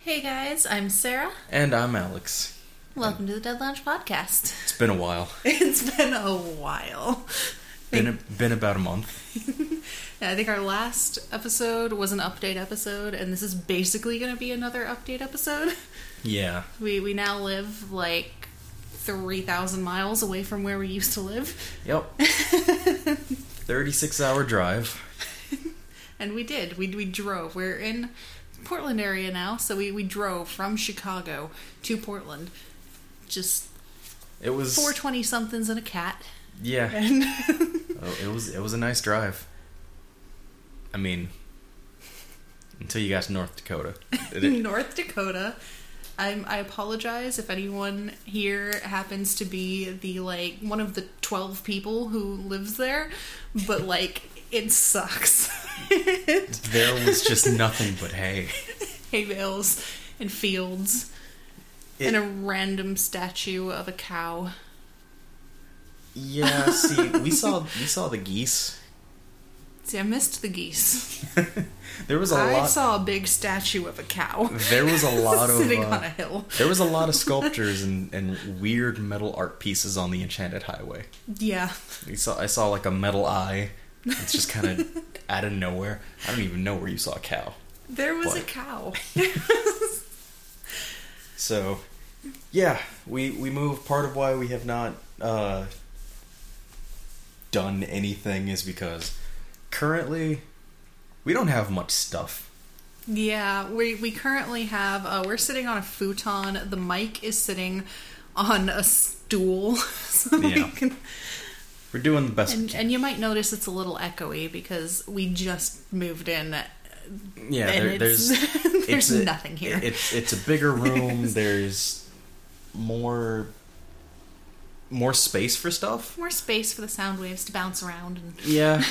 Hey guys, I'm Sarah. And I'm Alex. Welcome to the Dead Lounge podcast. It's been a while. It's been a while. Been a, been about a month. Yeah, I think our last episode was an update episode, and this is basically going to be another update episode. Yeah. We we now live like three thousand miles away from where we used to live, Yep. 36 hour drive. and we did. We we drove. We're in Portland area now, so we we drove from Chicago to Portland. Just It was four twenty somethings and a cat, Yeah. and Oh, it was it was a nice drive. I mean until you got to North Dakota. North Dakota. I'm, I apologize if anyone here happens to be the like one of the twelve people who lives there, but like it sucks. there was just nothing but hay. Hay bales and fields It- and a random statue of a cow. Yeah, see, we saw we saw the geese. See, I missed the geese. There was a I lot saw a big statue of a cow there was a lot of sitting uh, on a hill. There was a lot of sculptures and, and weird metal art pieces on the Enchanted Highway. Yeah, You saw, I saw like a metal eye. It's just kind of out of nowhere. I don't even know where you saw a cow. there was a cow. So, yeah, we we moved. Part of why we have not uh, done anything is because currently we don't have much stuff. Yeah, we we currently have uh, we're sitting on a futon. The mic is sitting on a stool, so we Yeah. can. We're doing the best. we And, can. and you might notice it's a little echoey because we just moved in. yeah, there, there's there's it's a- nothing here. It's it's a bigger room. there's more more space for stuff. More space for the sound waves to bounce around, and Yeah.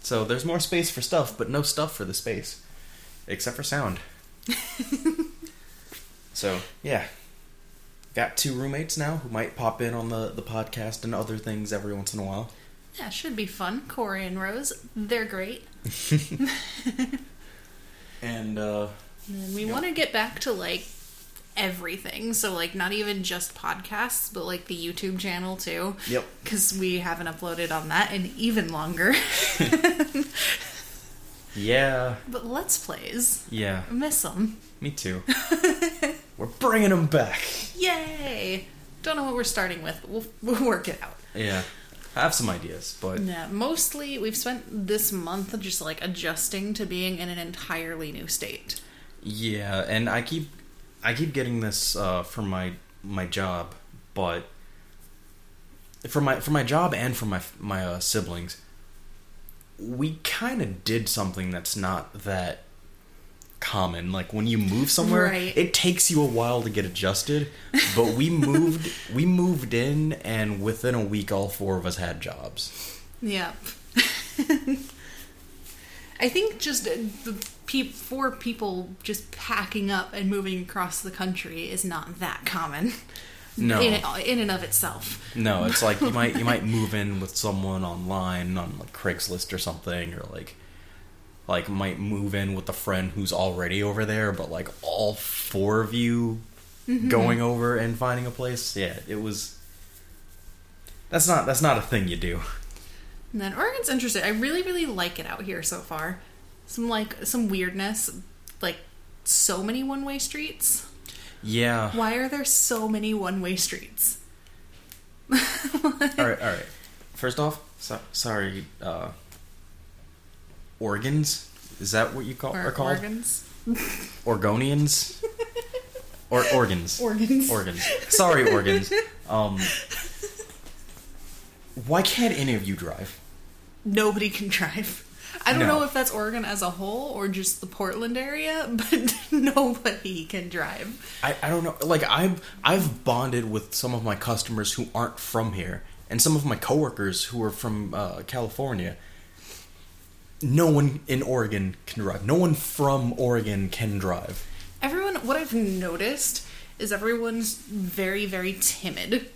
So there's more space for stuff, but no stuff for the space, except for sound. so yeah, got two roommates now who might pop in on the the podcast and other things every once in a while. yeah, should be fun. Corey and Rose, they're great. And uh, And we want to get back to like everything, so like not even just podcasts, but like the YouTube channel too. yep, because we haven't uploaded on that in even longer. yeah, but Let's Plays, yeah, I miss them. me too. We're bringing them back. Yay! Don't know what we're starting with, but we'll, we'll work it out. Yeah, I have some ideas, but Yeah, mostly we've spent this month just like adjusting to being in an entirely new state. Yeah, and I keep I keep getting this uh, from my my job, but for my for my job and for my my uh, siblings, we kind of did something that's not that common. Like when you move somewhere, Right. it takes you a while to get adjusted. But we moved we moved in, and within a week, all four of us had jobs. Yep. I think just the pe- four people just packing up and moving across the country is not that common. No. In, in and of itself. No, it's like you might you might move in with someone online on like Craigslist or something, or like like might move in with a friend who's already over there, but like all four of you mm-hmm. going over and finding a place. Yeah, it was. That's not that's not a thing you do. And then Oregon's interesting. I really, really like it out here so far. Some like some weirdness, like so many one-way streets. Yeah. Why are there so many one-way streets? all right. All right. First off, so, sorry. Uh, organs. Is that what you call Or are called? organs? Orgonians. or organs. Organs. organs. Sorry, organs. Um, why can't any of you drive? Nobody can drive. I don't No. know if that's Oregon as a whole or just the Portland area, but nobody can drive. I, I don't know. Like I've I've bonded with some of my customers who aren't from here, and some of my coworkers who are from uh, California. No one in Oregon can drive. No one from Oregon can drive. Everyone, what I've noticed is everyone's very, very timid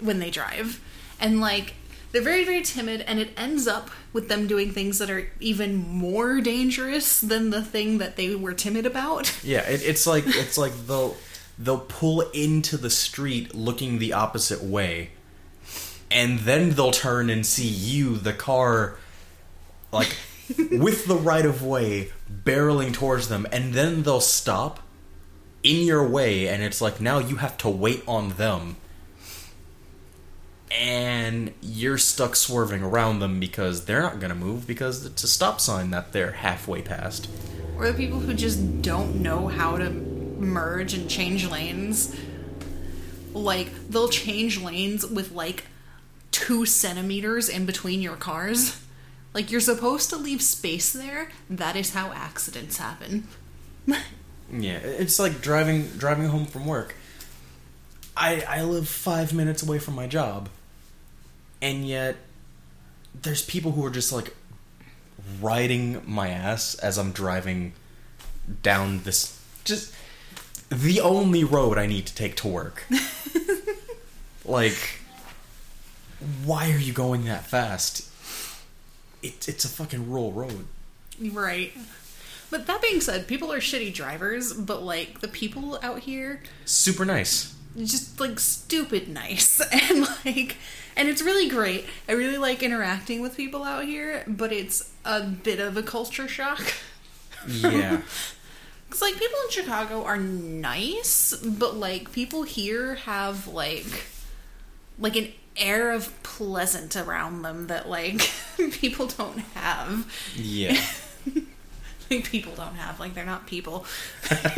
when they drive. And like, they're very very timid and it ends up with them doing things that are even more dangerous than the thing that they were timid about Yeah, it, it's like it's like they'll they'll pull into the street looking the opposite way, and then they'll turn and see you, the car, like with the right of way, barreling towards them, and then they'll stop in your way, and it's like now you have to wait on them. And you're stuck swerving around them because they're not gonna move because it's a stop sign that they're halfway past. or the people who just don't know how to merge and change lanes. Like they'll change lanes with like two centimeters in between your cars. Like you're supposed to leave space there. That is how accidents happen. Yeah, it's like driving driving home from work. I I live five minutes away from my job, and yet there's people who are just like riding my ass as I'm driving down this just the only road I need to take to work. like, why are you going that fast? It, it's a fucking rural road. right but that being said people are shitty drivers but like the people out here Super nice. just like stupid nice and like and it's really great i really like interacting with people out here but it's a bit of a culture shock Yeah. because like people in chicago are nice but like people here have like like an air of pleasant around them that like people don't have yeah. like people don't have like they're not people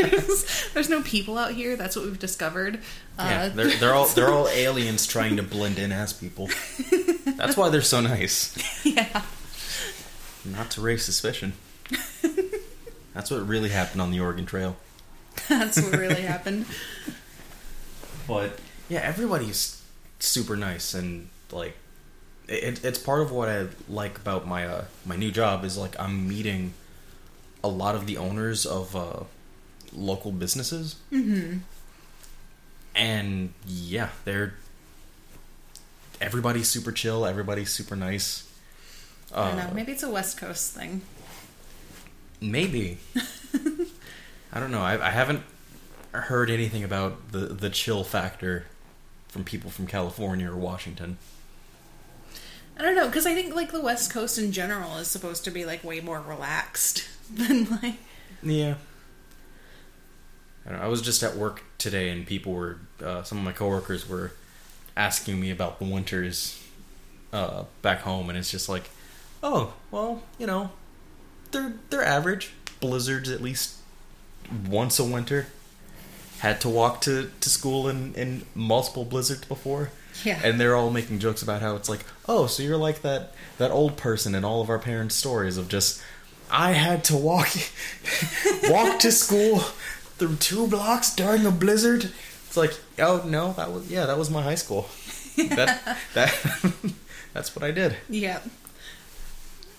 there's no people out here that's what we've discovered Yeah, uh, they're they're all they're all aliens trying to blend in as people. That's why they're so nice. yeah Not to raise suspicion. That's what really happened on the Oregon Trail. that's what really happened But yeah, everybody's super nice and like it, it's part of what I like about my uh, my new job is like I'm meeting a lot of the owners of uh, local businesses. Mm-hmm. And yeah, they're everybody's super chill. Everybody's super nice. I don't Uh, know. Maybe it's a West Coast thing. Maybe. I don't know. I, I haven't heard anything about the the chill factor from people from California or Washington. I don't know because I think like the West Coast in general is supposed to be like way more relaxed than like. Yeah. I, know, I was just at work today, and people were uh, some of my coworkers were asking me about the winters uh, back home, and it's just like, oh, well, you know, they're they're average blizzards at least once a winter. Had to walk to, to school in, in multiple blizzards before. Yeah. And they're all making jokes about how it's like, oh, so you're like that that old person in all of our parents' stories of just I had to walk walk to school through two blocks during a blizzard. It's like, oh no, that was yeah, that was my high school. That that that's what I did. Yeah.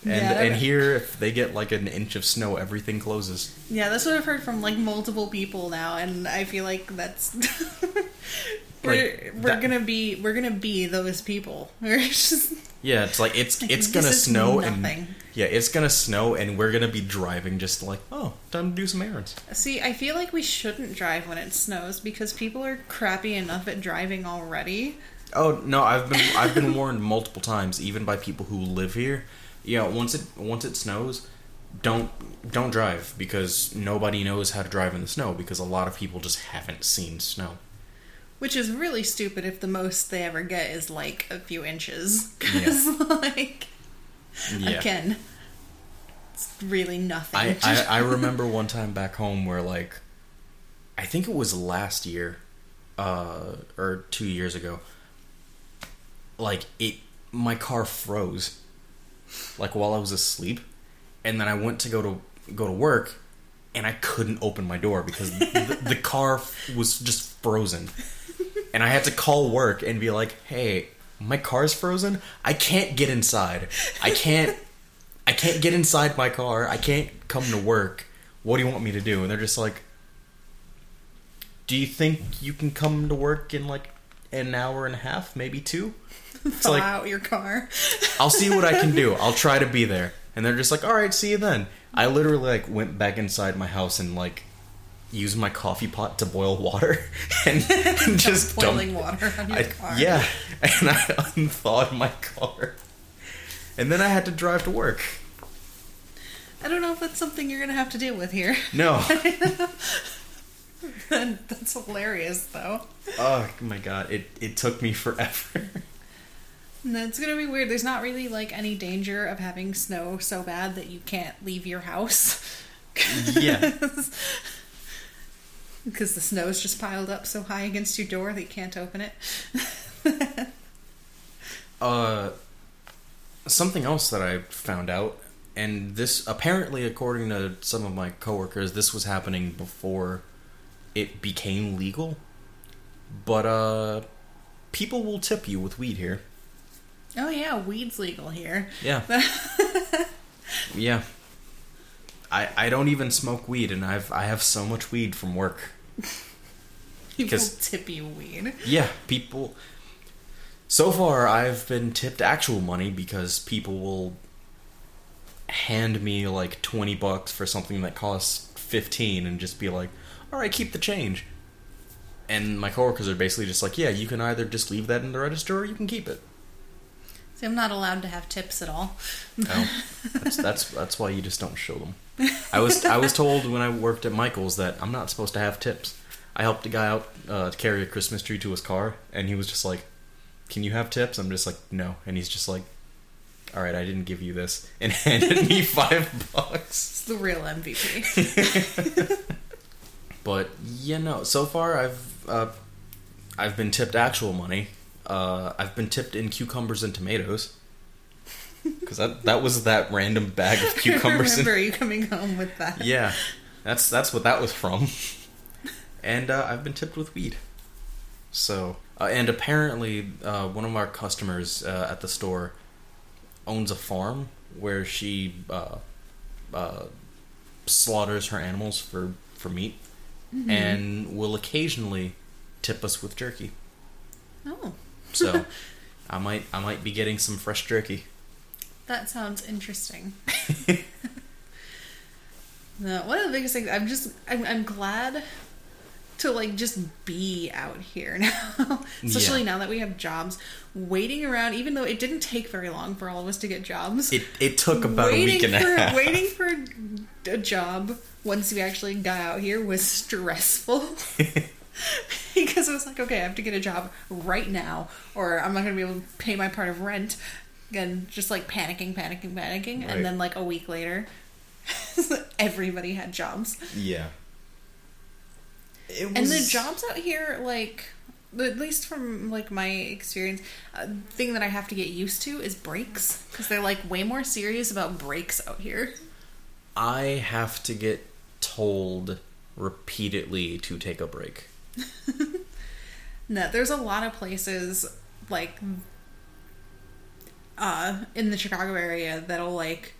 And Yeah, and here if they get like an inch of snow, everything closes. Yeah, that's what I've heard from like multiple people now, and I feel like that's Like, we're that- gonna be we're gonna be those people. We're just Yeah, it's like it's it's gonna snow and yeah, it's gonna snow and we're gonna be driving just like oh, time to do some errands. see. I feel like we shouldn't drive when it snows because people are crappy enough at driving already. Oh no, I've been I've been warned multiple times, even by people who live here. You know, once it once it snows, don't don't drive because nobody knows how to drive in the snow because a lot of people just haven't seen snow. Which is really stupid if the most they ever get is like a few inches. Because, like, Yeah. again, it's really nothing. I, I I remember one time back home where like I think it was last year uh or 2 years ago like it my car froze like while I was asleep and then I went to go to go to work and I couldn't open my door because the, the car was just frozen and I had to call work and be like hey my car's frozen I can't get inside I can't I can't get inside my car. I can't come to work. What do you want me to do? And they're just like, Do you think you can come to work in like an hour and a half, maybe two. It's Thaw like out your car. I'll see what I can do. I'll try to be there. And they're just like, all right, see you then. I literally like went back inside my house and like used my coffee pot to boil water and, and just boiling dumped- water on your I, car. Yeah, and I unthawed my car, and then I had to drive to work. I don't know if that's something you're gonna have to deal with here. No, that's hilarious, though. oh my god, it it took me forever. That's gonna be weird. There's not really like any danger of having snow so bad that you can't leave your house. yeah, Because the snow's just piled up so high against your door that you can't open it. uh, something else that I found out, and this apparently, according to some of my coworkers, this was happening before it became legal. But uh, people will tip you with weed here. oh yeah, weed's legal here. Yeah. yeah. I I don't even smoke weed, and I've I have so much weed from work. People tip you weed. Yeah, people. So far, I've been tipped actual money because people will hand me like twenty bucks for something that costs fifteen, and just be like, "All right, keep the change." And my coworkers are basically just like, "Yeah, you can either just leave that in the register, or you can keep it." See, I'm not allowed to have tips at all. Oh, that's that's that's why you just don't show them. I was I was told when I worked at Michael's that I'm not supposed to have tips. I helped a guy out uh, to carry a Christmas tree to his car, and he was just like, "Can you have tips?" I'm just like, "No," and he's just like, "All right, I didn't give you this," and handed me five bucks. It's the real MVP. But you know, so far I've uh, I've been tipped actual money. Uh, I've been tipped in cucumbers and tomatoes. Because that that was that random bag of I cucumbers. and remember you coming home with that. Yeah, that's that's what that was from. And uh, I've been tipped with weed. So, uh, and apparently, uh, one of our customers uh, at the store owns a farm where she uh, uh, slaughters her animals for for meat, and will occasionally tip us with jerky. Oh, So, I might I might be getting some fresh jerky. That sounds interesting. no, one of the biggest things I'm just I'm, I'm glad to like just be out here now, especially Yeah. now that we have jobs. Waiting around, even though it didn't take very long for all of us to get jobs. It it took about a week and for a half. waiting for a job once we actually got out here was stressful. because it was like, okay, I have to get a job right now, or I'm not going to be able to pay my part of rent. Again, just like panicking, panicking, panicking, Right. and then like a week later, everybody had jobs. Yeah. It And the jobs out here, like at least from like my experience, uh, thing that I have to get used to is breaks because they're like way more serious about breaks out here. I have to get told repeatedly to take a break. No, there's a lot of places like uh in the Chicago area that'll like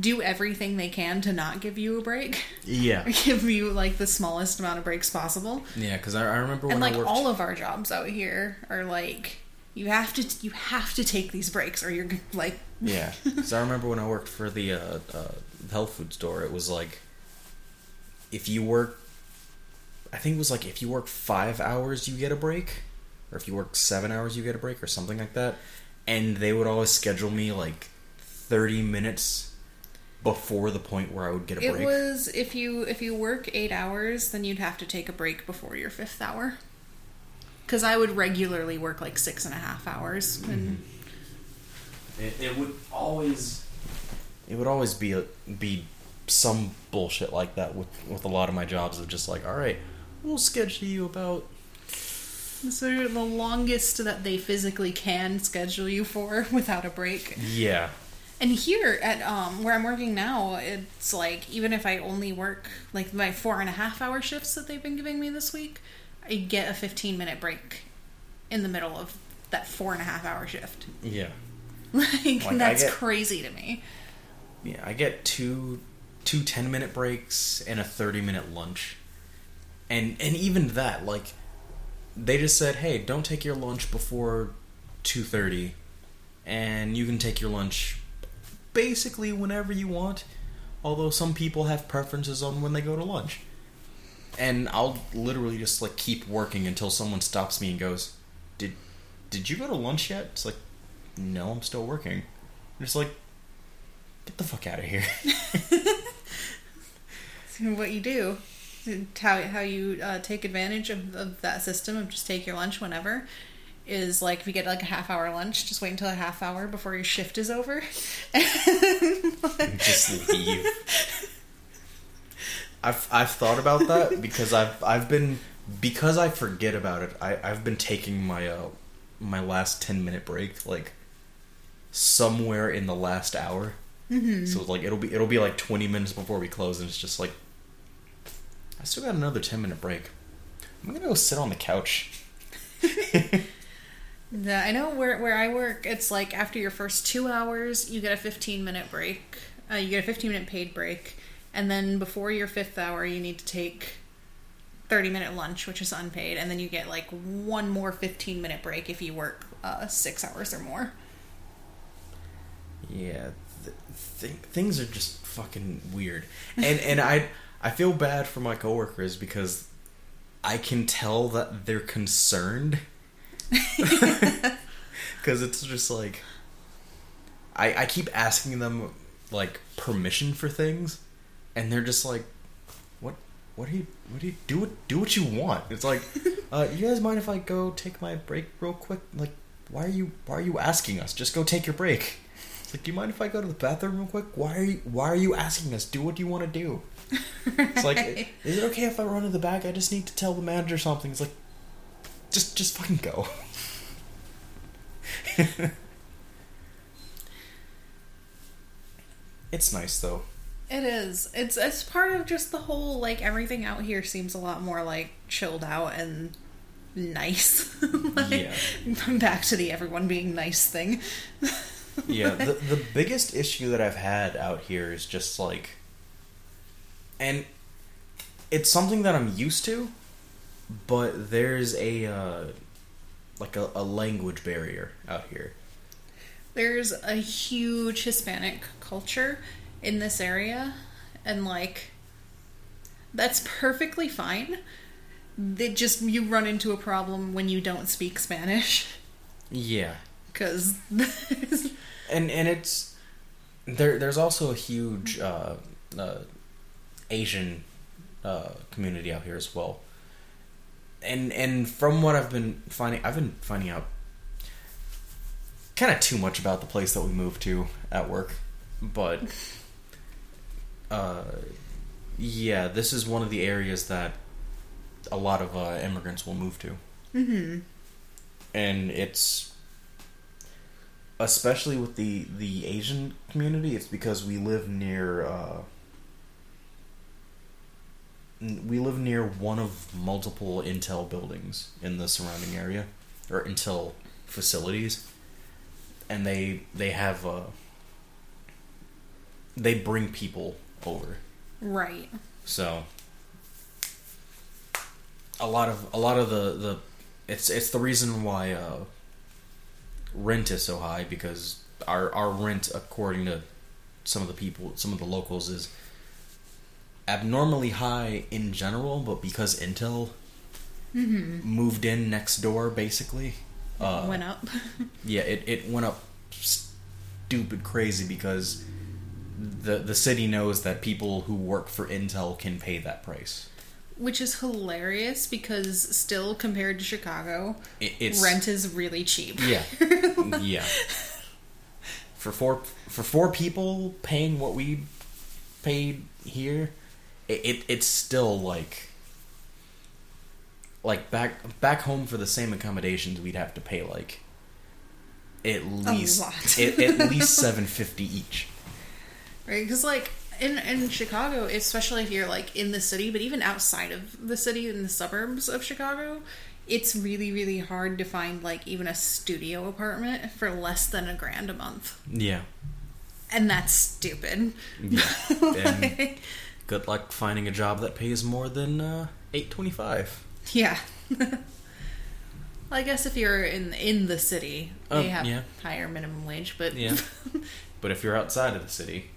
do everything they can to not give you a break. Yeah. give you like the smallest amount of breaks possible. Yeah, because I, I remember when and like I worked. all of our jobs out here are like you have to you have to take these breaks or you're like yeah, because I remember when I worked for the uh, uh, health food store, it was like if you work, I think it was like if you work five hours, you get a break, or if you work seven hours, you get a break, or something like that. And they would always schedule me like thirty minutes before the point where I would get a it break. was if you if you work 8 hours then you'd have to take a break before your fifth hour. Cuz I would regularly work like six and a half hours and mm-hmm. It, it would always it would always be a, be some bullshit like that with with a lot of my jobs of just like all right we'll schedule you about So the longest that they physically can schedule you for without a break. yeah And here at um where I'm working now, it's like even if I only work like my four and a half hour shifts that they've been giving me this week, I get a 15 minute break in the middle of that four and a half hour shift. yeah Like, I that's get- crazy to me. yeah I get two two 10 minute breaks and a 30 minute lunch and and even that like they just said, "Hey, don't take your lunch before 2:30 and you can take your lunch basically whenever you want, although some people have preferences on when they go to lunch." And I'll literally just like keep working until someone stops me and goes, "Did did you go to lunch yet?" It's like, "No, I'm still working." I'm just like, "Get the fuck out of here." what you do how, how you uh, take advantage of, of that system of just take your lunch whenever is like if you get like a half hour lunch just wait until a half hour before your shift is over. Just leave. I've, I've thought about that because I've I've been because I forget about it I, I've been taking my uh my last 10 minute break like somewhere in the last hour. Mm-hmm. so like it'll be it'll be like 20 minutes before we close and it's just like I still got another 10 minute break. I'm gonna go sit on the couch. yeah, I know where, where I work, it's like after your first two hours, you get a 15 minute break. Uh, you get a 15 minute paid break. And then before your fifth hour, you need to take 30 minute lunch, which is unpaid. And then you get like one more 15 minute break if you work uh, six hours or more. Yeah, th- th- things are just fucking weird. And, and I. I feel bad for my coworkers because I can tell that they're concerned. Because it's just like I I keep asking them like permission for things, and they're just like, "What? What do you? What do you do? What do what you want?" It's like, uh, "You guys mind if I go take my break real quick?" Like, why are you why are you asking us? Just go take your break. It's like, do you mind if I go to the bathroom real quick? Why are you Why are you asking us? Do what you want to do. It's like, is it okay if I run to the back? I just need to tell the manager something. It's like, just just fucking go. it's nice though. It is. It's it's part of just the whole like everything out here seems a lot more like chilled out and nice. like, yeah. Back to the everyone being nice thing yeah, the the biggest issue that I've had out here is just like and it's something that I'm used to, but there's a uh, like a, a language barrier out here. There's a huge Hispanic culture in this area, and like that's perfectly fine. It just you run into a problem when you don't speak Spanish. Yeah, because and and it's there. There's also a huge uh, uh, Asian uh, community out here as well. And and from what I've been finding, I've been finding out kind of too much about the place that we moved to at work, but uh, yeah, this is one of the areas that a lot of uh, immigrants will move to. Mm-hmm. And it's especially with the the Asian community, it's because we live near uh, we live near one of multiple Intel buildings in the surrounding area or Intel facilities, and they they have uh, they bring people over, right? So a lot of a lot of the the it's it's the reason why. Uh, rent is so high because our our rent, according to some of the people, some of the locals, is abnormally high in general. But because Intel mm-hmm. moved in next door, basically, uh, went up. yeah, it it went up stupid crazy because the the city knows that people who work for Intel can pay that price which is hilarious because still compared to Chicago, it's, rent is really cheap. Yeah, yeah. For four for four people paying what we paid here, it, it it's still like like back back home for the same accommodations we'd have to pay like at least at, at least seven fifty each. Right, because like in in Chicago, especially if you're like in the city, but even outside of the city in the suburbs of Chicago, it's really really hard to find like even a studio apartment for less than a grand a month. Yeah. And that's stupid. Yeah. like, good luck finding a job that pays more than uh, eight twenty five. Yeah. I guess if you're in in the city, they Um, have yeah. higher minimum wage, but Yeah. but if you're outside of the city,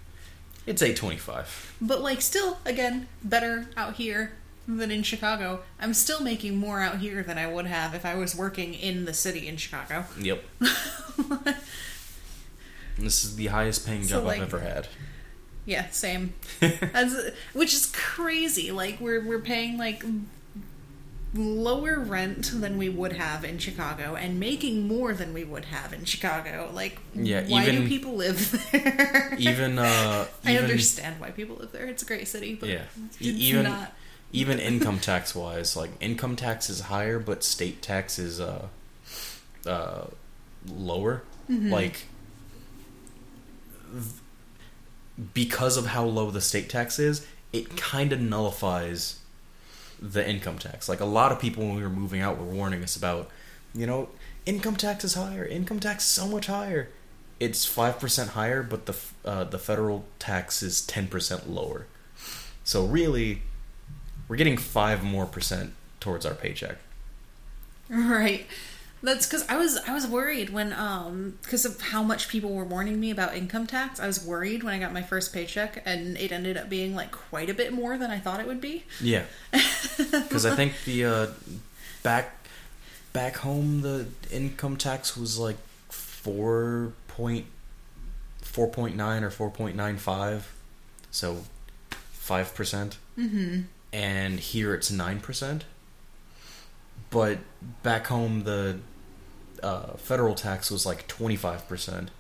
it's eight twenty five. but like still again better out here than in Chicago. I'm still making more out here than I would have if I was working in the city in Chicago. Yep. this is the highest paying So, job like- I've ever had. Yeah, same. As which is crazy. Like we're we're paying like lower rent than we would have in Chicago and making more than we would have in Chicago. Like Yeah, why do people live there? even uh I even, understand why people live there. It's a great city, but Yeah. it's even not even income tax wise, like income tax is higher, but state tax is uh uh lower. Mm-hmm. Like because of how low the state tax is, it kind of nullifies the income tax. Like a lot of people when we were moving out were warning us about, you know, income tax is higher. Income tax is so much higher. It's five percent higher, but the uh, the federal tax is ten percent lower. So really, we're getting five more percent towards our paycheck. Right. That's because I was I was worried when um because of how much people were warning me about income tax. I was worried when I got my first paycheck, and it ended up being like quite a bit more than I thought it would be. Yeah, because I think the uh, back back home the income tax was like four point four point nine or four point nine five, so five percent, Mm-hmm. and here it's nine percent. But back home the uh, federal tax was like twenty five percent,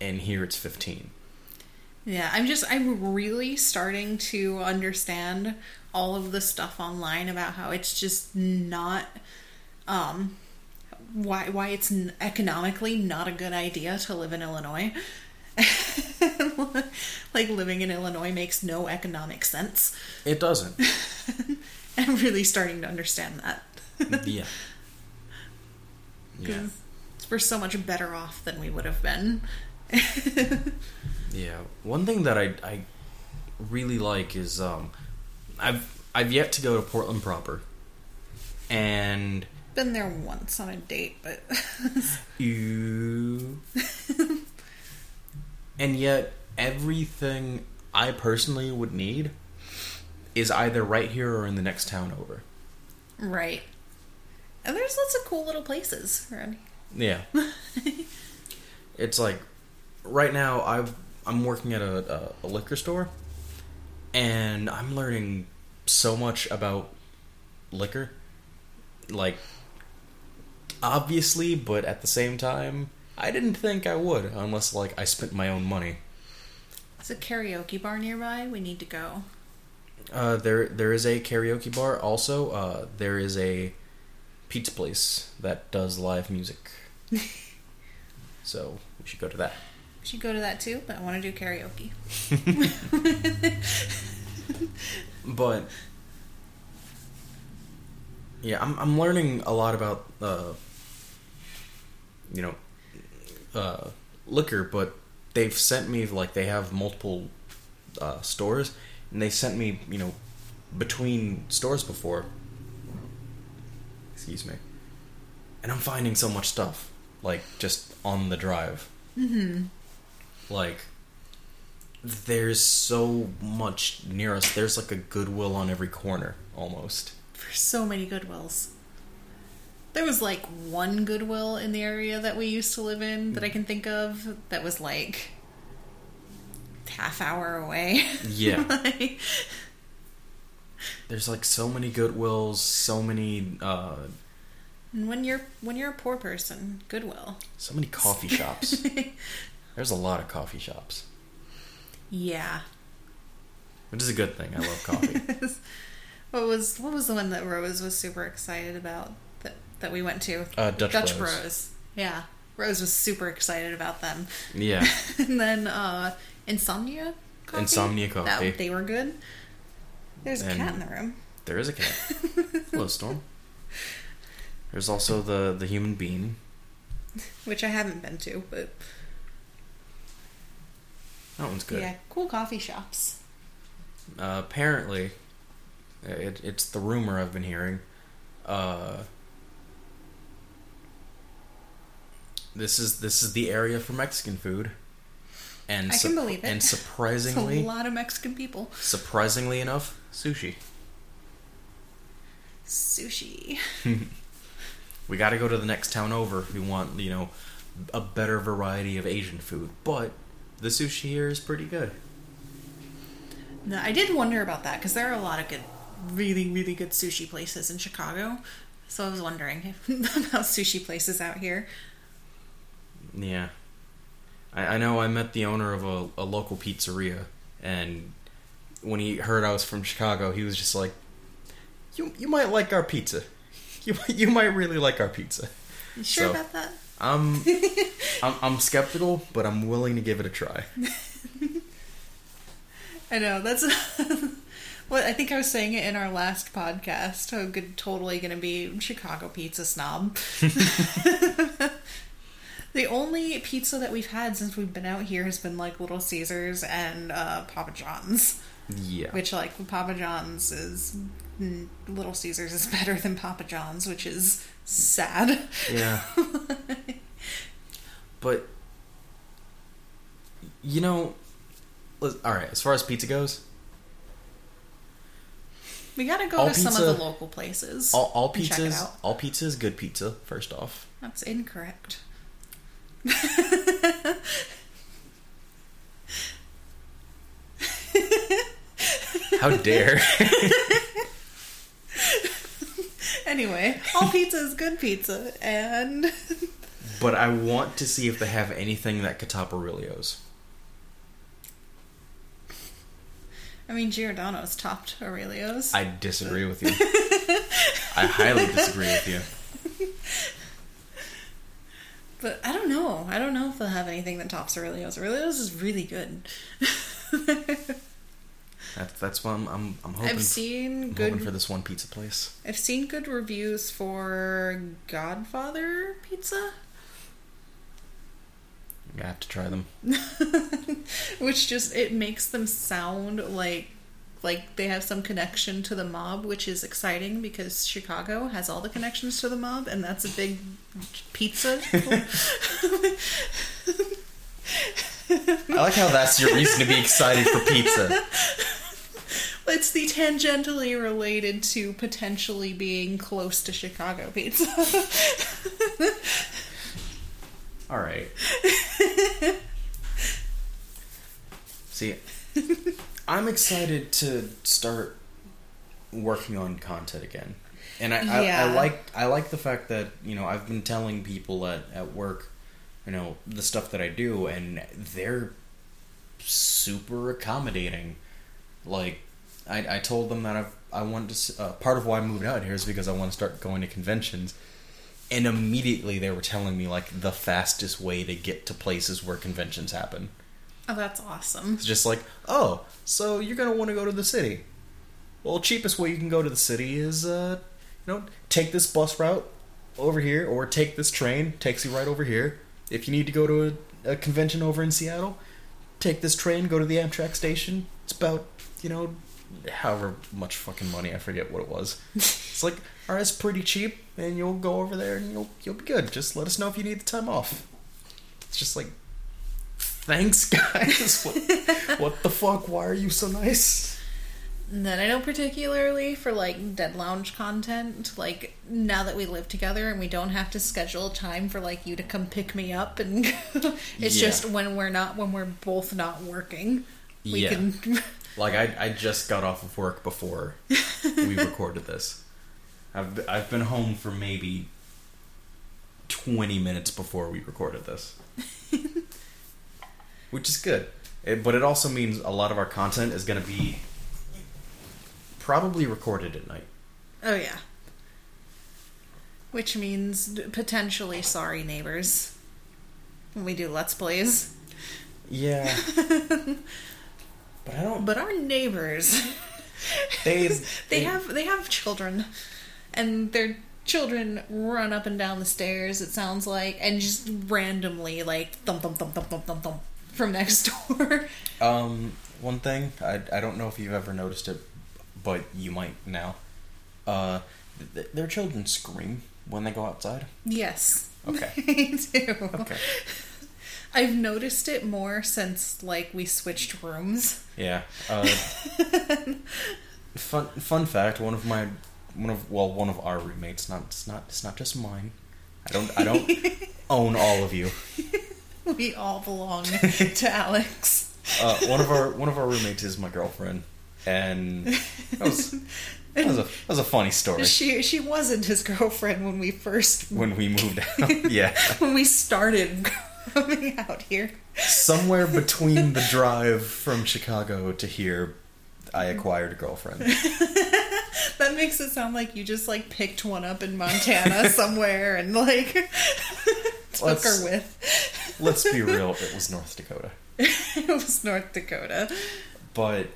and here it's fifteen. Yeah, I'm just I'm really starting to understand all of the stuff online about how it's just not um why why it's economically not a good idea to live in Illinois. like living in Illinois makes no economic sense. It doesn't. I'm really starting to understand that. yeah. Yeah. We're so much better off than we would have been. Yeah. One thing that I I really like is um I've I've yet to go to Portland proper. And been there once on a date, but you and yet everything I personally would need is either right here or in the next town over. right. And there's lots of cool little places around. Yeah. it's like right now I've I'm working at a, a, a liquor store and I'm learning so much about liquor. Like obviously, but at the same time, I didn't think I would unless like I spent my own money. There's a karaoke bar nearby. We need to go. Uh, there there is a karaoke bar also. Uh, there is a pizza place that does live music. so we should go to that. We should go to that too, but I want to do karaoke. But yeah, I'm I'm learning a lot about uh, you know uh, liquor, but they've sent me like they have multiple uh, stores, and they sent me you know between stores before. Excuse me, and I'm finding so much stuff like just on the drive. Mm-hmm. Like there's so much near us. There's like a Goodwill on every corner almost. For so many Goodwills. There was like one Goodwill in the area that we used to live in that I can think of that was like half hour away. Yeah. Like, There's like so many Goodwills, so many uh and when you're when you're a poor person, Goodwill. so many coffee shops. There's a lot of coffee shops. yeah. Which is a good thing. I love coffee. what was what was the one that Rose was super excited about that that we went to? Uh, Dutch Bros. Bros. Yeah. Rose was super excited about them. yeah. and then uh Insomnia coffee. Insomnia That- coffee. they were good. There's a cat in the room. There is a cat. Hello, Storm. There's also the the Human Bean. Which I haven't been to, but That one's good. yeah, cool coffee shops. Uh, apparently, it, it's the rumor I've been hearing. Uh, this is this is the area for Mexican food. And I can believe it. And It's a lot of Mexican people. surprisingly enough, sushi. Sushi. We got to go to the next town over if we want, you know, a better variety of Asian food. But the sushi here is pretty good. No, I did wonder about that because there are a lot of good, really, really good sushi places in Chicago. So I was wondering about sushi places out here. Yeah. I, I know I met the owner of a, a local pizzeria, and when he heard I was from Chicago, he was just like, "You you might like our pizza. You you might really like our pizza." You sure So- about that? I'm, I'm I'm skeptical, but I'm willing to give it a try. I know that's well. I think I was saying it in our last podcast. Good, totally going to be Chicago pizza snob. The only pizza that we've had since we've been out here has been like Little Caesars and uh, Papa John's. Yeah. Which like Papa John's is Little Caesars is better than Papa John's, which is sad. Yeah. but you know, all right. As far as pizza goes, We gotta go All to some of the local places. all, all and check it pizzas, all pizza is good pizza. First off, That's incorrect. how dare? Anyway, all pizza is good pizza, and but I want to see if they have anything that could top Aurelio's. I mean Giordano's topped Aurelio's. I disagree with you. I highly disagree with you. But I don't know. I don't know if they'll have anything that tops Aurelio's. Aurelio's is really good. That's that's why I'm I'm, I'm hoping. I've seen I'm good. hoping for this one pizza place. I've seen good reviews for Godfather pizza, I have to try them. which just it makes them sound like like they have some connection to the mob, which is exciting because Chicago has all the connections to the mob, and that's a big pizza. I like how that's your reason to be excited for pizza. It's the tangentially related to potentially being close to Chicago pizza. All right. See, I'm excited to start working on content again, and I, I, Yeah. I like I like the fact that you know I've been telling people at at work, you know, the stuff that I do, and they're super accommodating. Like, I I told them that I've I wanted to uh, part of why I moved out here is because I want to start going to conventions. And immediately they were telling me like the fastest way to get to places where conventions happen. Oh, that's awesome. It's just like, oh, so you're gonna want to go to the city. Well, cheapest way you can go to the city is, uh, you know, take this bus route over here, or take this train, takes you right over here. If you need to go to a, a convention over in Seattle, take this train, go to the Amtrak station. It's about, you know, however much fucking money I forget what it was. it's like, all right, it's pretty cheap, and you'll go over there and you'll you'll be good. Just let us know if you need the time off. It's just like, thanks, guys. what, what the fuck? Why are you so nice? And then I know particularly for like Dead Lounge content, like now that we live together and we don't have to schedule time for like you to come pick me up and it's Yeah. just when we're not when we're both not working. We Yeah. can Like I, I just got off of work before we recorded this. I've I've been home for maybe twenty minutes before we recorded this, which is good. It, but it also means a lot of our content is going to be probably recorded at night. Oh yeah. Which means potentially sorry neighbors when we do let's plays. Yeah, but I don't. But our neighbors They they have they have children and their children run up and down the stairs it sounds like and just randomly like thump thump thump thump thump thump thump from next door Um, one thing I I don't know if you've ever noticed it, but you might now. Uh, th- their children scream when they go outside. Yes. Okay. I do. Okay. I've noticed it more since like we switched rooms. Yeah. Uh, fun fun fact: one of my one of well one of our roommates. Not it's not it's not just mine. I don't I don't own all of you. We all belong to Alex. Uh, one of our one of our roommates is my girlfriend, and that was that was a that was a funny story She she wasn't his girlfriend when we first when we moved out. yeah, when we started coming out here. somewhere between the drive from Chicago to here, I acquired a girlfriend. That makes it sound like you just like picked one up in Montana somewhere and like took Let's- her with. Let's be real, it was North Dakota, it was North Dakota. but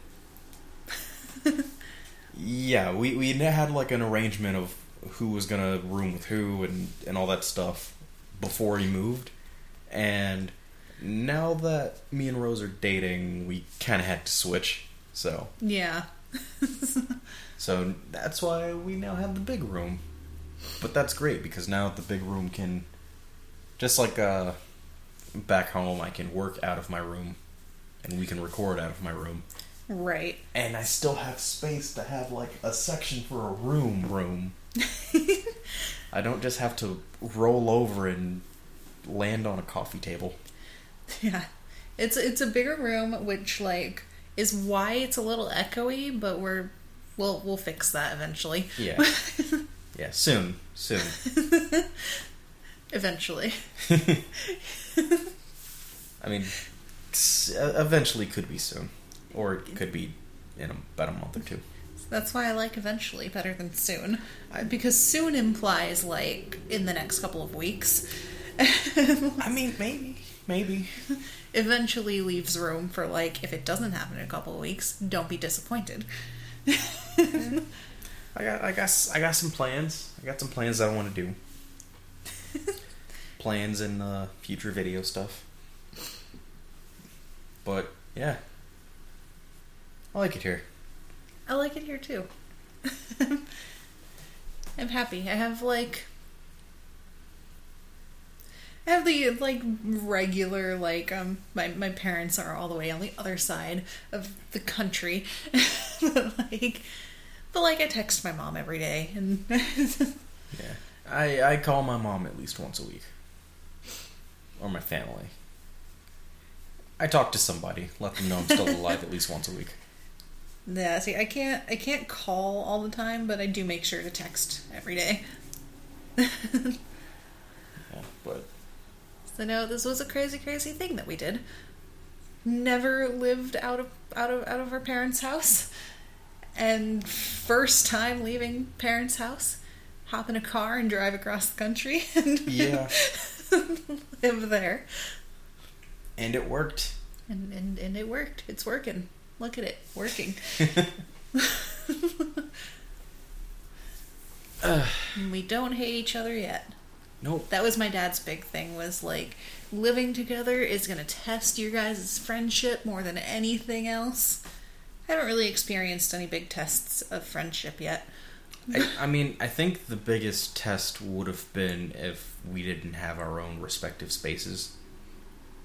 yeah, we we had like an arrangement of who was gonna room with who and and all that stuff before he moved, and now that me and Rose are dating, we kind of had to switch. So Yeah. So that's why we now have the big room. But that's great because now the big room can just like uh back home I can work out of my room and we can record out of my room. Right. And I still have space to have like a section for a room room. I don't just have to roll over and land on a coffee table. Yeah. It's it's a bigger room which like is why it's a little echoey, but we're we'll we'll fix that eventually. Yeah. yeah, soon. Soon. Eventually. I mean, eventually could be soon, or it could be in about a month or two. That's why I like eventually better than soon. Because soon implies like in the next couple of weeks. I mean, maybe, maybe. eventually leaves room for like if it doesn't happen in a couple of weeks, don't be disappointed. I got, I got, I got some plans. I got some plans I want to do. plans in uh, future video stuff. But yeah, I like it here. I like it here too. I'm happy. I have like I have the like regular like um my my parents are all the way on the other side of the country. but like but like I text my mom every day and Yeah, I I call my mom at least once a week, or my family. I talk to somebody, let them know I'm still alive at least once a week. Yeah, see I can't I can't call all the time, but I do make sure to text every day. Yeah, but So no, this was a crazy, crazy thing that we did. Never lived out of out of out of our parents' house, and first time leaving parents' house, hop in a car and drive across the country and Yeah. live there. and it worked. And, and and it worked. It's working. Look at it, working. And we don't hate each other yet. Nope. That was my dad's big thing was like living together is going to test your guys' friendship more than anything else. I haven't really experienced any big tests of friendship yet. I, I mean, I think the biggest test would have been if we didn't have our own respective spaces.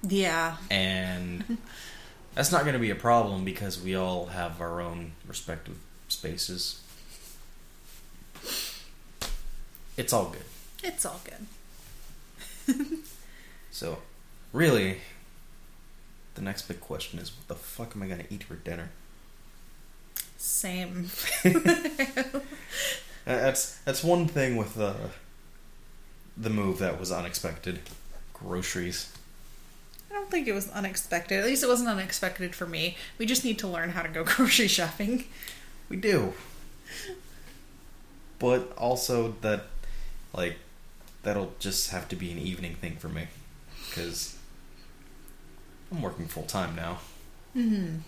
Yeah. And that's not going to be a problem because we all have our own respective spaces. It's all good. It's all good. So, really, the next big question is what the fuck am I going to eat for dinner? Same. That's that's one thing with uh, the move that was unexpected. Groceries. I don't think it was unexpected. At least it wasn't unexpected for me. We just need to learn how to go grocery shopping. We do. But also that, like, that'll just have to be an evening thing for me, because I'm working full time now, Mm-hmm.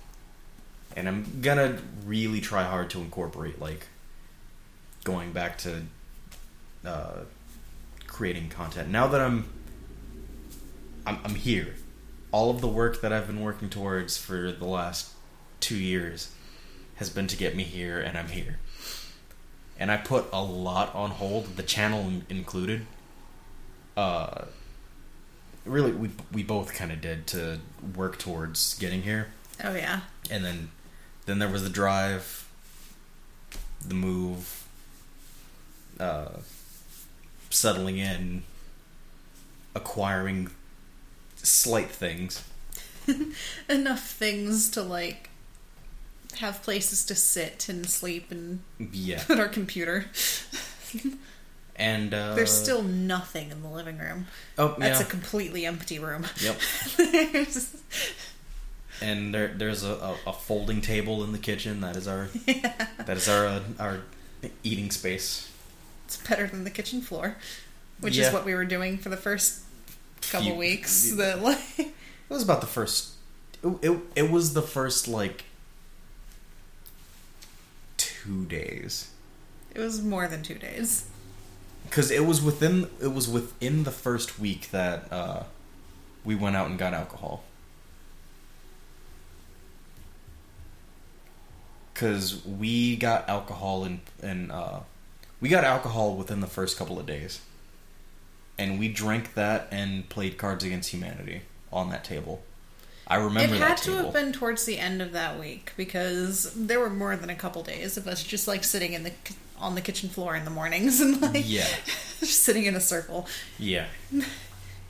And I'm gonna really try hard to incorporate like going back to uh, creating content. Now that I'm, I'm, I'm here. All of the work that I've been working towards for the last two years has been to get me here, and I'm here. and I put a lot on hold, the channel included. Uh, really, we we both kind of did to work towards getting here, Oh yeah. and then then there was the drive, the move, uh, settling in, acquiring slight things. Enough things to like have places to sit and sleep and Yeah, put our computer. and uh, There's still nothing in the living room. oh That's yeah, a completely empty room. yep. There's- And there, there's a, a, a folding table in the kitchen. That is our that is our uh, our eating space. it's better than the kitchen floor, which Yeah. is what we were doing for the first couple Few- weeks. That like It was about the first. It, it, it was the first like two days it was more than two days. because it was within it was within the first week that uh, we went out and got alcohol. Because we got alcohol and and uh, we got alcohol within the first couple of days, and we drank that and played Cards Against Humanity on that table. I remember it had to have been towards the end of that week because there were more than a couple days of us just like sitting in the on the kitchen floor in the mornings and like Yeah. just sitting in a circle. Yeah.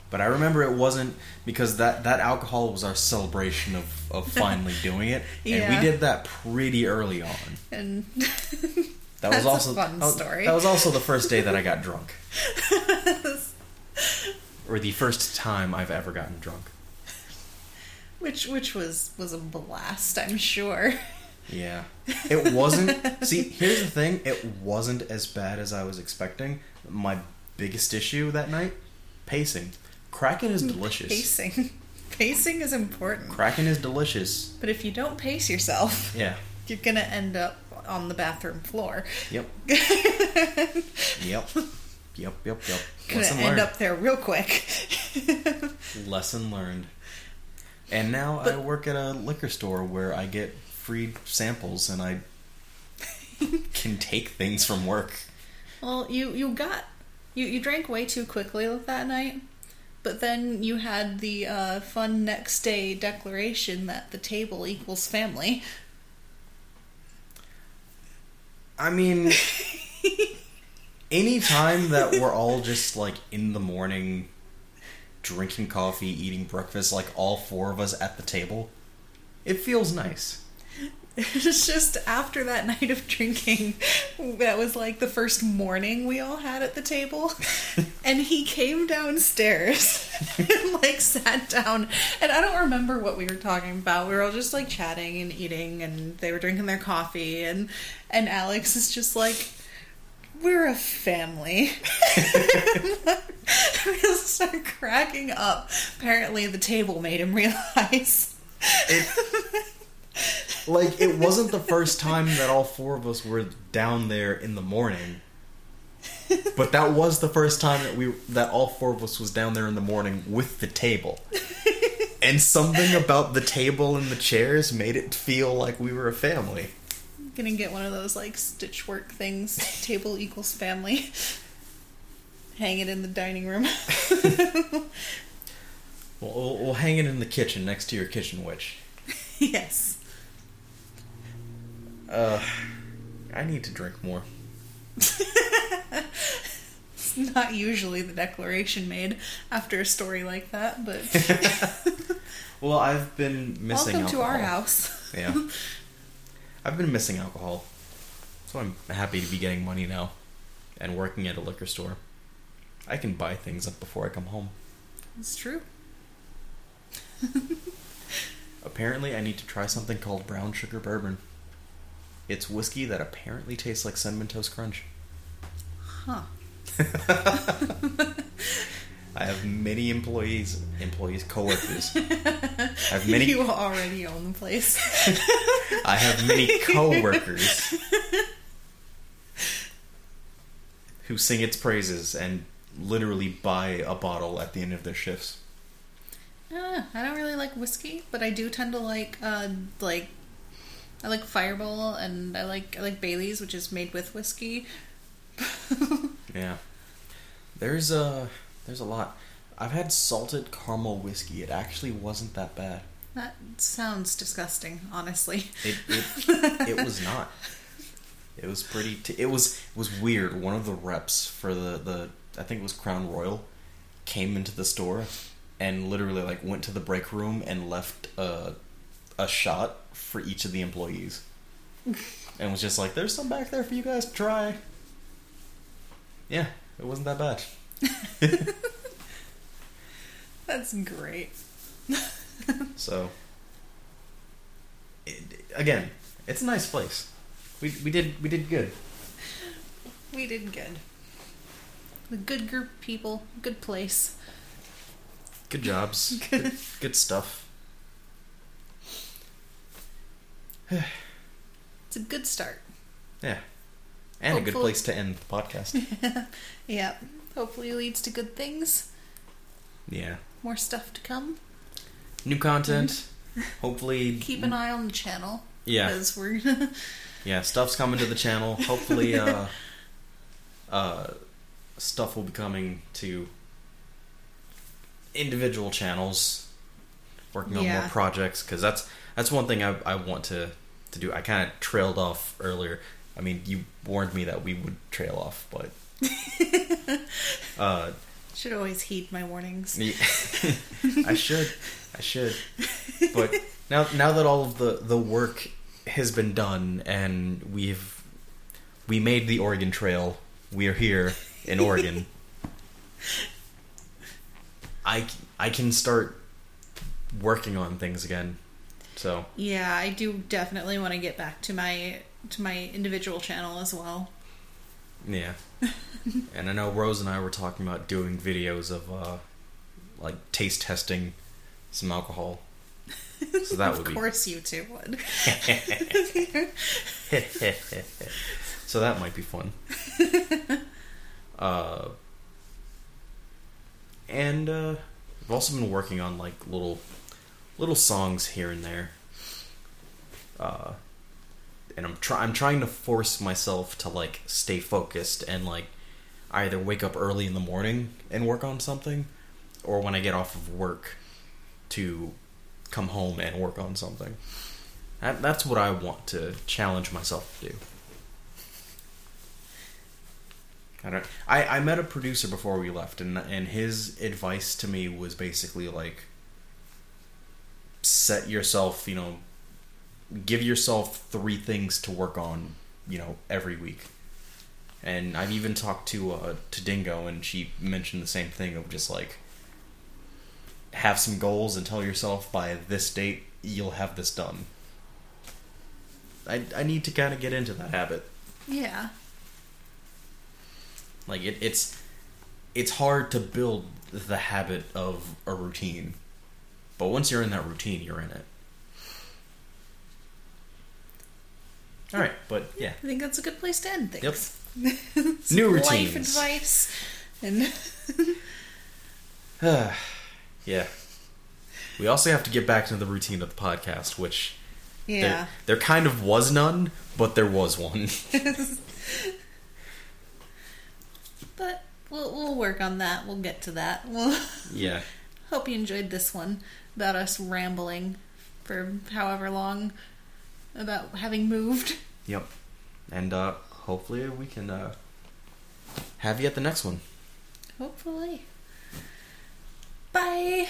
But I remember it wasn't because that, that alcohol was our celebration of, of finally doing it. And we did that pretty early on. And That was a also fun story. That was also the first day that I got drunk. or the first time I've ever gotten drunk. which which was was a blast, I'm sure. Yeah. It wasn't See, here's the thing, it wasn't as bad as I was expecting. My biggest issue that night, pacing. Kraken is delicious. Pacing. Pacing is important. Kraken is delicious. But if you don't pace yourself, Yeah. you're gonna end up on the bathroom floor. Yep. Yep. Yep, yep, yep. Gonna Lesson end learned. up there real quick. Lesson learned. And now I work at a liquor store where I get free samples and I can take things from work. well, you you got you you drank way too quickly that night. But then you had the uh, fun next day declaration that the table equals family. I mean, anytime that we're all just like in the morning drinking coffee, eating breakfast, like all four of us at the table, it feels nice. It's just after that night of drinking, that was like the first morning we all had at the table. and he came downstairs and like sat down. And I don't remember what we were talking about. We were all just like chatting and eating, and they were drinking their coffee. And, and Alex is just like, we're a family. we just start cracking up. Apparently, the table made him realize. Like it wasn't the first time that all four of us were down there in the morning. But that was the first time that we that all four of us was down there in the morning with the table. And something about the table and the chairs made it feel like we were a family. Gonna get one of those like stitchwork things. Table equals family. Hang it in the dining room. We'll, we'll, we'll hang it in the kitchen next to your kitchen witch. yes. Uh, I need to drink more. It's not usually the declaration made after a story like that, but Well, I've been missing welcome to our house. Yeah. I've been missing alcohol. So I'm happy to be getting money now and working at a liquor store. I can buy things up before I come home. It's true. Apparently, I need to try something called brown sugar bourbon. It's whiskey that apparently tastes like cinnamon toast crunch. Huh. I have many employees, employees, coworkers. I have many. You already own the place. I have many coworkers who sing its praises and literally buy a bottle at the end of their shifts. Uh, I don't really like whiskey, but I do tend to like uh, like I like Fireball, and I like I like Bailey's, which is made with whiskey. Yeah. There's a there's a lot. I've had salted caramel whiskey. It actually wasn't that bad. That sounds disgusting, honestly. It it, it was not. It was pretty. T- it was it was weird. One of the reps for the the I think it was Crown Royal came into the store and literally like went to the break room and left a a shot for each of the employees and was just like, "There's some back there for you guys to try." Yeah, it wasn't that bad. That's great. So, it, again, it's a nice place. We we did we did good. We did good. A good group of people, good place. Good jobs. good, good stuff. It's a good start. Yeah. And a good place to end the podcast. Yeah. Hopefully leads to good things. yeah. More stuff to come. New content. Hopefully. Keep an eye on the channel. Yeah. Because we're Yeah, stuff's coming to the channel. Hopefully, uh, uh, stuff will be coming to individual channels, working on Yeah. more projects. Because that's that's one thing I, I want to to do. I kind of trailed off earlier. I mean, you warned me that we would trail off, but uh, should always heed my warnings. Yeah. I should. I should. But now now that all of the, the work has been done and we've we made the Oregon Trail, we are here in Oregon. I I can start working on things again. So, Yeah, I do definitely want to get back to my to my individual channel as well. yeah. and I know Rose and I were talking about doing videos of uh like taste testing some alcohol. So that would be Of course, you two would. so that might be fun. uh, and uh, I've also been working on like little little songs here and there. Uh, and I'm try I'm trying to force myself to like stay focused and like either wake up early in the morning and work on something, or when I get off of work to come home and work on something. That, that's what I want to challenge myself to do. I don't. I, I met a producer before we left, and and his advice to me was basically like, set yourself, you know, give yourself three things to work on, you know, every week. And I've even talked to uh, to Dingo, and she mentioned the same thing of just like have some goals and tell yourself by this date you'll have this done. I I need to kind of get into that habit. Yeah. Like it, it's it's hard to build the habit of a routine, but once you're in that routine, you're in it. All right, but yeah, I think that's a good place to end things. Some New Life routines. advice. And yeah. We also have to get back to the routine of the podcast, which yeah. there, there kind of was none, but there was one. But we'll we'll work on that. We'll get to that. We'll yeah, hope you enjoyed this one about us rambling for however long about having moved. yep, and uh, hopefully we can uh, have you at the next one. Hopefully. Bye.